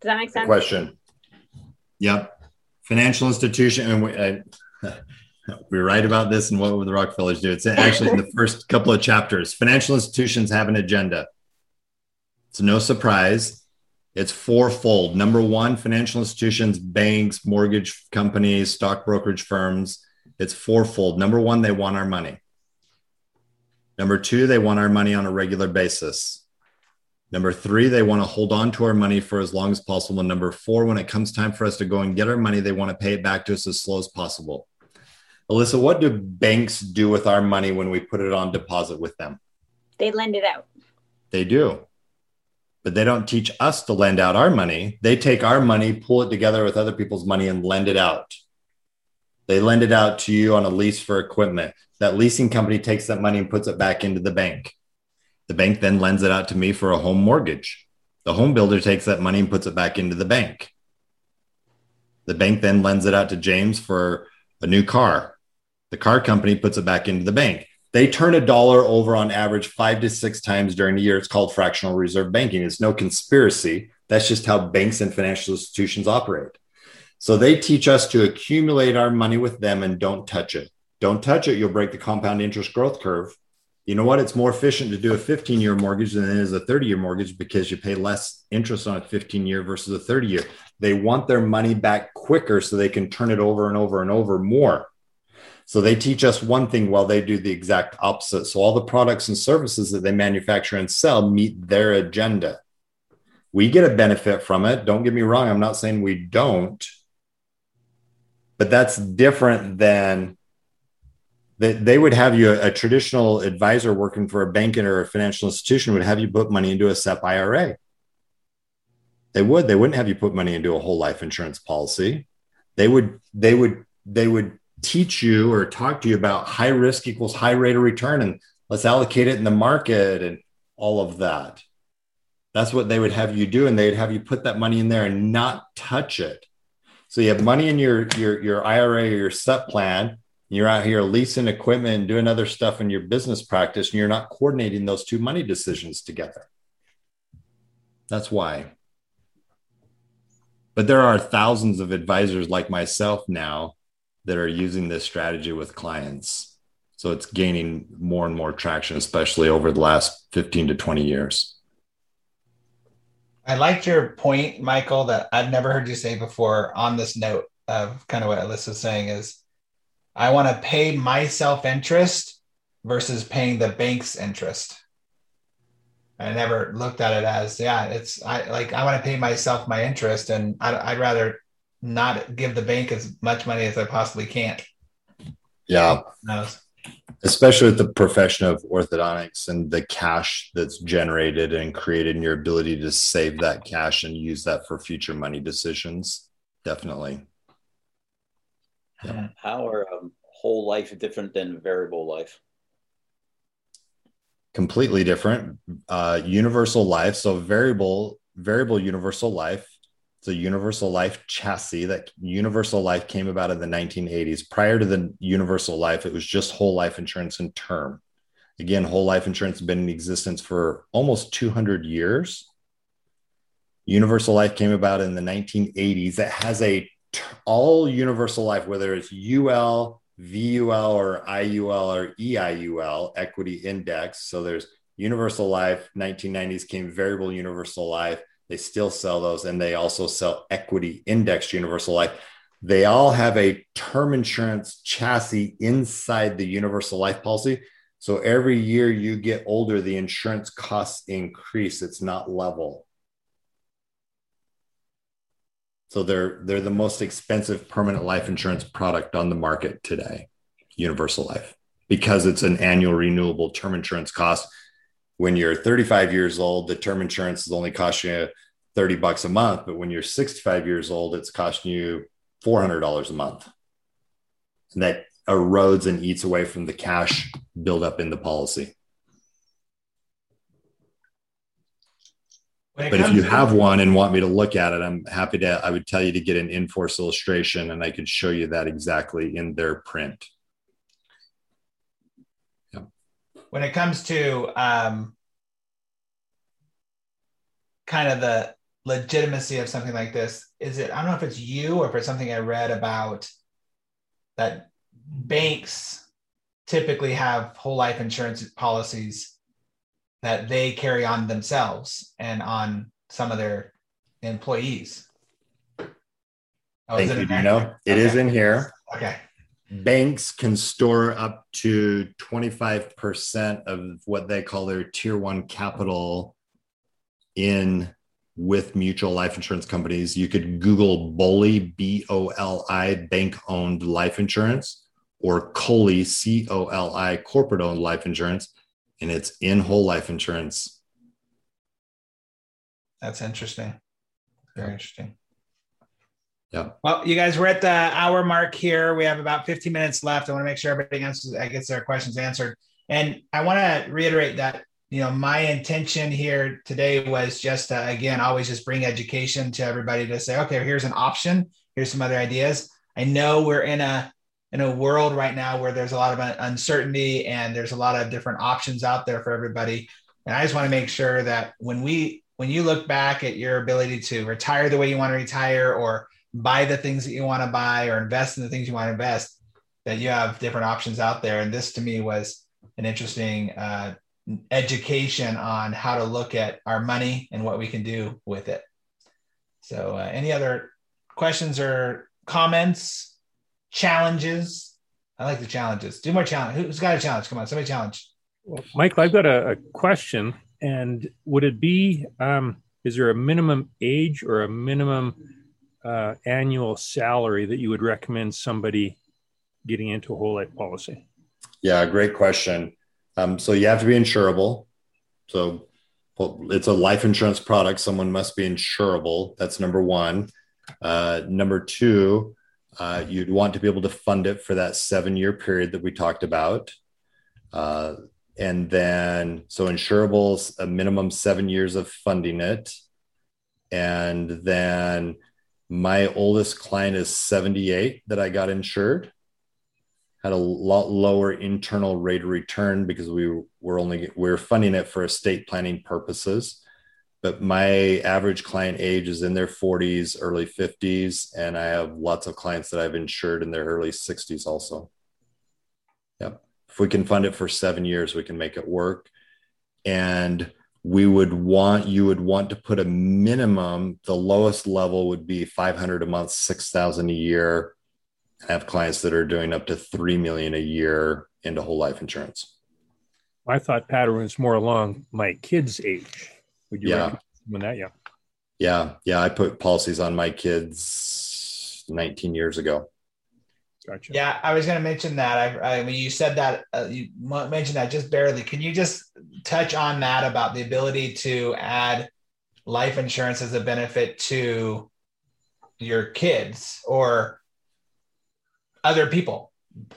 Does that make sense? Question. Yep. Financial institution, and we, I, we write about this and what would the Rockefellers do? It's actually in the first couple of chapters. Financial institutions have an agenda. It's no surprise. It's fourfold. Number one, financial institutions, banks, mortgage companies, stock brokerage firms. It's fourfold. Number one, they want our money. Number two, they want our money on a regular basis. Number three, they want to hold on to our money for as long as possible. And number four, when it comes time for us to go and get our money, they want to pay it back to us as slow as possible. Alyssa, what do banks do with our money when we put it on deposit with them? They lend it out. They do. But they don't teach us to lend out our money. They take our money, pull it together with other people's money, and lend it out. They lend it out to you on a lease for equipment. That leasing company takes that money and puts it back into the bank. The bank then lends it out to me for a home mortgage. The home builder takes that money and puts it back into the bank. The bank then lends it out to James for a new car. The car company puts it back into the bank. They turn a dollar over on average five to six times during the year. It's called fractional reserve banking. It's no conspiracy. That's just how banks and financial institutions operate. So they teach us to accumulate our money with them and don't touch it. Don't touch it. You'll break the compound interest growth curve. You know what? It's more efficient to do a 15 year mortgage than it is a 30 year mortgage because you pay less interest on a 15 year versus a 30 year. They want their money back quicker so they can turn it over and over and over more. So they teach us one thing while they do the exact opposite. So all the products and services that they manufacture and sell meet their agenda. We get a benefit from it. Don't get me wrong. I'm not saying we don't, but that's different than that they would have you a, traditional advisor working for a bank or a financial institution would have you put money into a SEP IRA. They would. They wouldn't have you put money into a whole life insurance policy. They would. They would. They would teach you or talk to you about high risk equals high rate of return and let's allocate it in the market and all of that. That's what they would have you do. And they'd have you put that money in there and not touch it. So you have money in your your your IRA or your SEP plan. You're out here leasing equipment and doing other stuff in your business practice, and you're not coordinating those two money decisions together. That's why. But there are thousands of advisors like myself now that are using this strategy with clients. So it's gaining more and more traction, especially over the last 15 to 20 years. I liked your point, Michael, that I've never heard you say before on this note of kind of what Alyssa's saying is I want to pay my self interest versus paying the bank's interest. I never looked at it as, yeah, it's I like I want to pay myself my interest and I, I'd rather not give the bank as much money as I possibly can. Yeah. Especially with the profession of orthodontics and the cash that's generated and created and your ability to save that cash and use that for future money decisions. Definitely. How are um, whole life different than variable life? Completely different. Uh, universal life. So variable, variable universal life it's a universal life chassis that universal life came about in the 1980s. Prior to the universal life, it was just whole life insurance and term. Again, whole life insurance has been in existence for almost 200 years. Universal life came about in the 1980s. It has a all universal life, whether it's UL, VUL, or IUL or EIUL, equity index. So there's universal life, 1990s came variable universal life they still sell those, and they also sell equity indexed universal life. They all have a term insurance chassis inside the universal life policy. So every year you get older, the insurance costs increase. It's not level. So they're they're the most expensive permanent life insurance product on the market today, Universal Life, because it's an annual renewable term insurance cost when you're 35 years old, the term insurance is only costing you 30 bucks a month. But when you're 65 years old, it's costing you $400 a month. And that erodes and eats away from the cash buildup in the policy. But if you have one and want me to look at it, I'm happy to. I would tell you to get an in-force illustration, and I could show you that exactly in their print. when it comes to um, kind of the legitimacy of something like this is it i don't know if it's you or if it's something i read about that banks typically have whole life insurance policies that they carry on themselves and on some of their employees oh, Thank you. Do you know it okay. is in here? Okay. Banks can store up to 25% of what they call their tier one capital in with mutual life insurance companies. You could Google BOLI, B O L I, bank owned life insurance, or COLI, C O L I, corporate owned life insurance, and it's in whole life insurance. That's interesting. Very interesting. Yeah. Well, you guys, we're at the hour mark here. We have about 15 minutes left. I want to make sure everybody answers, gets their questions answered. And I want to reiterate that you know my intention here today was just to, again always just bring education to everybody to say okay here's an option here's some other ideas i know we're in a in a world right now where there's a lot of uncertainty and there's a lot of different options out there for everybody. And i just want to make sure that when we when you look back at your ability to retire the way you want to retire or buy the things that you want to buy or invest in the things you want to invest that you have different options out there. And this to me was an interesting uh, education on how to look at our money and what we can do with it. So, uh, any other questions or comments, challenges? I like the challenges. Do more challenge. Who's got a challenge? Come on, somebody challenge. Well, Michael, I've got a, a question. And would it be, um, is there a minimum age or a minimum uh, annual salary that you would recommend somebody getting into a whole life policy? Yeah, great question. Um, so you have to be insurable. So it's a life insurance product. Someone must be insurable. That's number one. Uh, number two, uh, you'd want to be able to fund it for that seven year period that we talked about. Uh, and then, so insurables, a minimum seven years of funding it. And then my oldest client is 78 that I got insured had a lot lower internal rate of return because we were only we are funding it for estate planning purposes but my average client age is in their 40s early 50s and i have lots of clients that i've insured in their early 60s also yep if we can fund it for seven years we can make it work and we would want you would want to put a minimum the lowest level would be 500 a month 6000 a year I have clients that are doing up to three million a year into whole life insurance. My thought pattern was more along my kids' age. Would you yeah. recommend that? Yeah. Yeah. Yeah. I put policies on my kids 19 years ago. Gotcha. Yeah, I was going to mention that. I, I mean, you said that uh, you mentioned that just barely. Can you just touch on that about the ability to add life insurance as a benefit to your kids, or other people,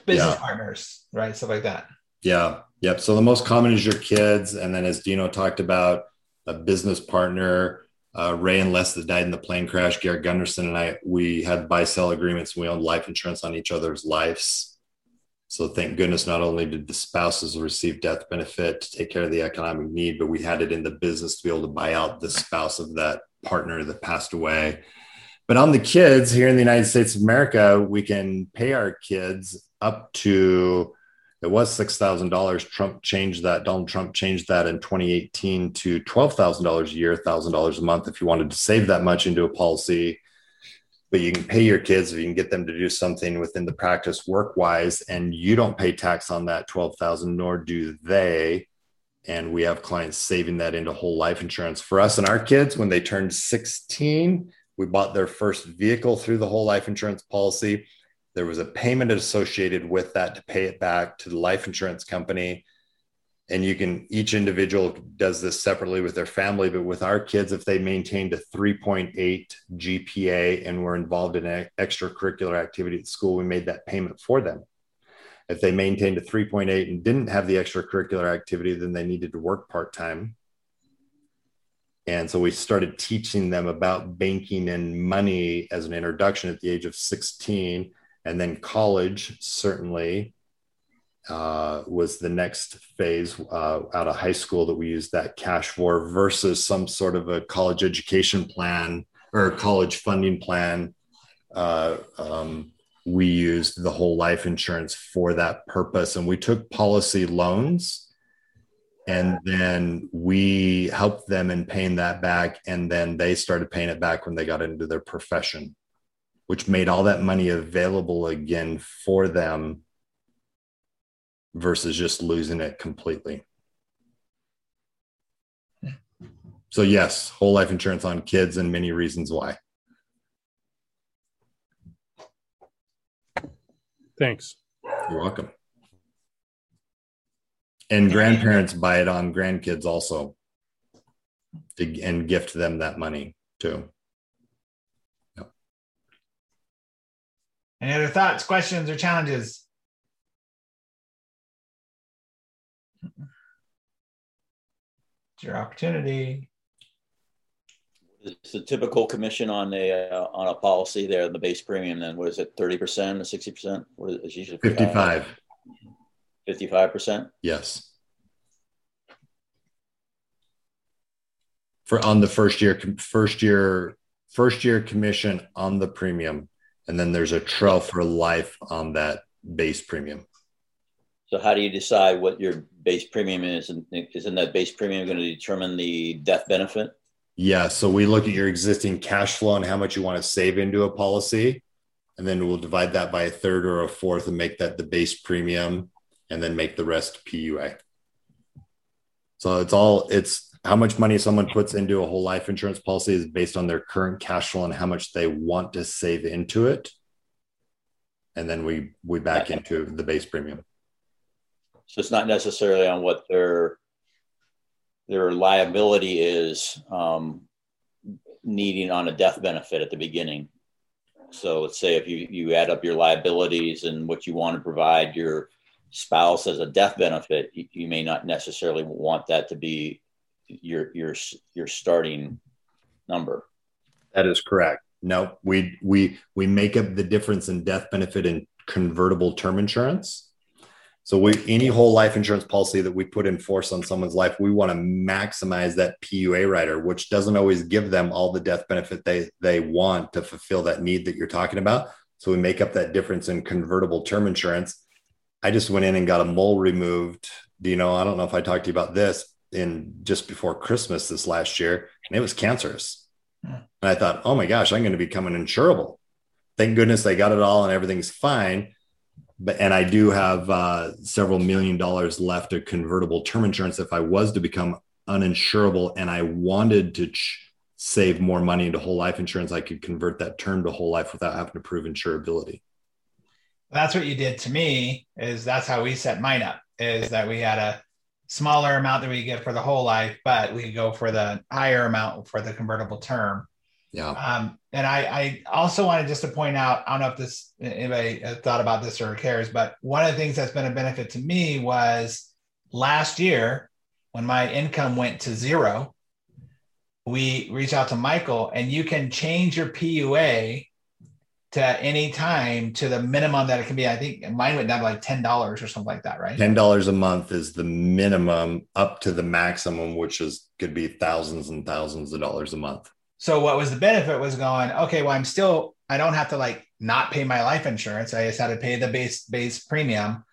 business yeah. partners, right? Stuff like that. Yeah. Yep. So the most common is your kids. And then as Dino talked about, a business partner, uh, Ray and Les that died in the plane crash, Garrett Gunderson and I, we had buy sell agreements. We owned life insurance on each other's lives. So thank goodness, not only did the spouses receive death benefit to take care of the economic need, but we had it in the business to be able to buy out the spouse of that partner that passed away. But on the kids here in the United States of America, we can pay our kids up to it was six thousand dollars. Trump changed that. Donald Trump changed that in 2018 to twelve thousand dollars a year, thousand dollars a month if you wanted to save that much into a policy. But you can pay your kids if you can get them to do something within the practice work wise, and you don't pay tax on that twelve thousand, nor do they. And we have clients saving that into whole life insurance for us and our kids when they turned 16 we bought their first vehicle through the whole life insurance policy. There was a payment associated with that to pay it back to the life insurance company. And you can, each individual does this separately with their family, but with our kids, if they maintained a 3.8 GPA and were involved in an extracurricular activity at school, we made that payment for them. If they maintained a 3.8 and didn't have the extracurricular activity, then they needed to work part time and so we started teaching them about banking and money as an introduction at the age of 16, and then college, certainly. uh, was the next phase uh, out of high school that we used that cash for versus some sort of a college education plan or college funding plan. Uh, um, we used the whole life insurance for that purpose. And we took policy loans and then we helped them in paying that back. And then they started paying it back when they got into their profession, which made all that money available again for them versus just losing it completely. So, yes, whole life insurance on kids and many reasons why. Thanks. You're welcome. And grandparents buy it on grandkids also to, and gift them that money too. Any other thoughts, questions, or challenges? It's your opportunity. It's the typical commission on a uh, on a policy there, the base premium. Then what is it, thirty percent or sixty percent? What is it usually? Fifty five. Fifty five percent. Yes. For on the first year, first year, first year commission on the premium, and then there's a trail for life on that base premium. So how do you decide what your base premium is? And isn't that base premium going to determine the death benefit? Yeah. So we look at your existing cash flow and how much you want to save into a policy. And then we'll divide that by a third or a fourth and make that the base premium and then make the rest PUA. So it's all, it's how much money someone puts into a whole life insurance policy is based on their current cash flow and how much they want to save into it. And then we, we back into the base premium. So it's not necessarily on what their their liability is um, needing on a death benefit at the beginning. So let's say if you you add up your liabilities and what you want to provide your spouse as a death benefit, you, you may not necessarily want that to be your your your starting number. That is correct. No, we we we make up the difference in death benefit and convertible term insurance so we any whole life insurance policy that we put in force on someone's life, we want to maximize that PUA rider, which doesn't always give them all the death benefit they they want to fulfill that need that you're talking about. So we make up that difference in convertible term insurance. I just went in and got a mole removed. Do you know? I don't know if I talked to you about this in just before Christmas this last year, and it was cancerous. Hmm. And I thought, oh my gosh, I'm going to become an insurable. Thank goodness they got it all and everything's fine but and I do have uh, several million dollars left of convertible term insurance if I was to become uninsurable and I wanted to ch- save more money into whole life insurance, I could convert that term to whole life without having to prove insurability. That's what you did to me. Is that's how we set mine up. Is that we had a smaller amount that we get for the whole life, but we go for the higher amount for the convertible term. Yeah. Um, and I, I also wanted just to point out, I don't know if this anybody thought about this or cares, but one of the things that's been a benefit to me was last year when my income went to zero, we reached out to Michael and you can change your PUA to any time to the minimum that it can be. I think mine went down to like ten dollars or something like that, right? Ten dollars a month is the minimum up to the maximum, which is could be thousands and thousands of dollars a month. So what was the benefit was going, okay, well, I'm still, I don't have to like not pay my life insurance. I just had to pay the base base premium,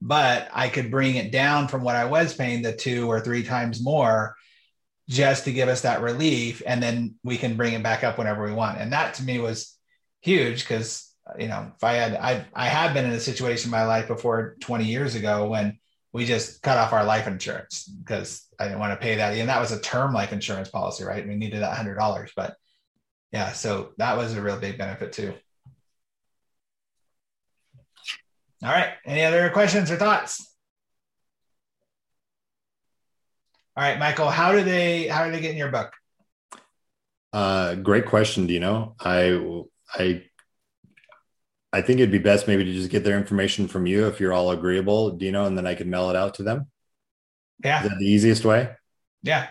but I could bring it down from what I was paying the two or three times more just to give us that relief. And then we can bring it back up whenever we want. And that to me was huge because you know, if I had I I have been in a situation in my life before 20 years ago when we just cut off our life insurance because I didn't want to pay that. And that was a term life insurance policy, right? We needed that hundred dollars, but yeah, so that was a real big benefit too. All right. Any other questions or thoughts? All right, Michael, how do they how do they get in your book? Uh, great question, Dino. I I I think it'd be best maybe to just get their information from you if you're all agreeable, Dino, and then I can mail it out to them. Yeah. Is that the easiest way? Yeah.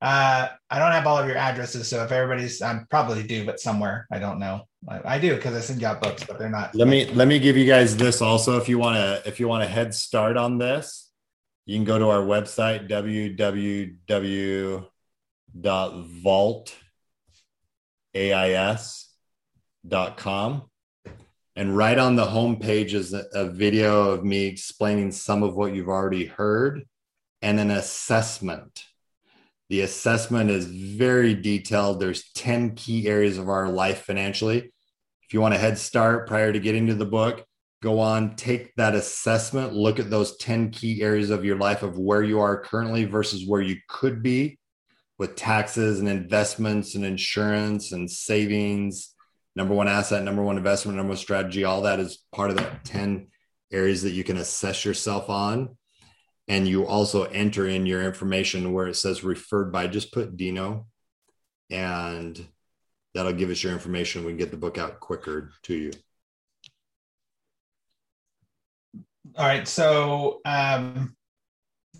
Uh, I don't have all of your addresses, so if everybody's, I probably do, but somewhere I don't know. I, I do because I send you out books, but they're not. Let me let me give you guys this also. If you want to if you want a head start on this, you can go to our website www.vaultais.com. And right on the homepage is a, a video of me explaining some of what you've already heard and an assessment. The assessment is very detailed. There's 10 key areas of our life financially. If you want a head start prior to getting to the book, go on, take that assessment, look at those 10 key areas of your life of where you are currently versus where you could be with taxes and investments and insurance and savings, number one asset, number one investment, number one strategy. All that is part of that 10 areas that you can assess yourself on. And you also enter in your information where it says referred by. Just put dino and that'll give us your information. We can get the book out quicker to you. All right so um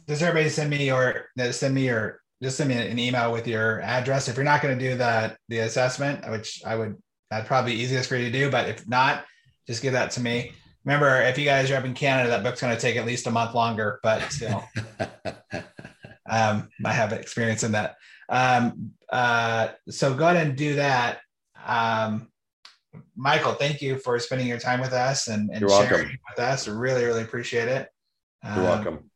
does everybody send me or send me your just send me an email with your address? If you're not going to do that the assessment which i would that'd probably be easiest for you to do but if not just give that to me remember if you guys are up in Canada, that book's going to take at least a month longer, but still, um, I have experience in that. Um, uh, so go ahead and do that. Um, Michael, thank you for spending your time with us and, and sharing welcome. with us. Really, really appreciate it. You're um, welcome.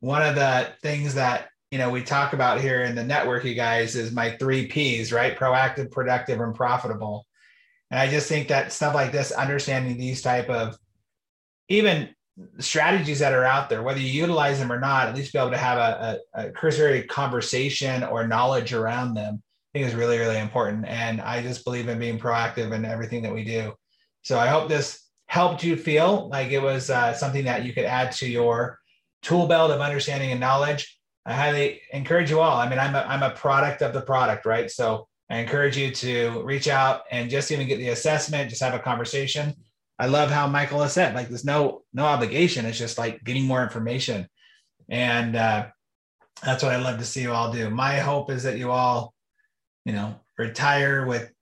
One of the things that you know we talk about here in the network, you guys, is my three P's, right? Proactive, productive, and profitable. And I just think that stuff like this, understanding these type of even strategies that are out there, whether you utilize them or not, at least be able to have a, a, a cursory conversation or knowledge around them, I think is really, really important. And I just believe in being proactive in everything that we do. So I hope this helped you feel like it was uh, something that you could add to your tool belt of understanding and knowledge. I highly encourage you all. I mean, I'm a, I'm a product of the product, right? So I encourage you to reach out and just even get the assessment, just have a conversation I love how Michael has said, like, there's no no obligation. It's just like getting more information, and uh, that's what I love to see you all do. My hope is that you all, you know, retire with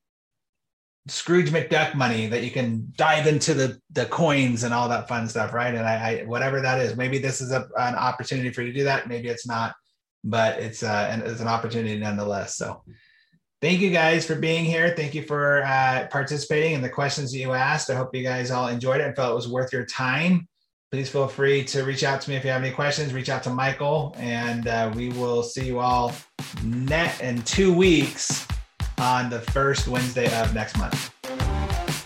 Scrooge McDuck money that you can dive into the the coins and all that fun stuff, right? And I, I whatever that is, maybe this is a, an opportunity for you to do that. Maybe it's not, but it's uh, it's an opportunity nonetheless. So thank you guys for being here. Thank you for uh, participating and the questions that you asked. I hope you guys all enjoyed it and felt it was worth your time. Please feel free to reach out to me if you have any questions. Reach out to Michael, and uh, we will see you all net in two weeks on the first Wednesday of next month.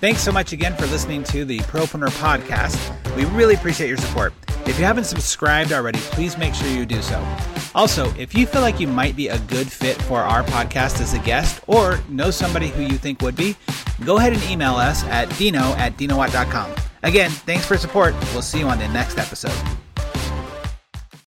Thanks so much again for listening to the Propreneur podcast. We really appreciate your support. If you haven't subscribed already, please make sure you do so. Also, if you feel like you might be a good fit for our podcast as a guest or know somebody who you think would be, go ahead and email us at dino at dinowatt.com. Again, thanks for support. We'll see you on the next episode.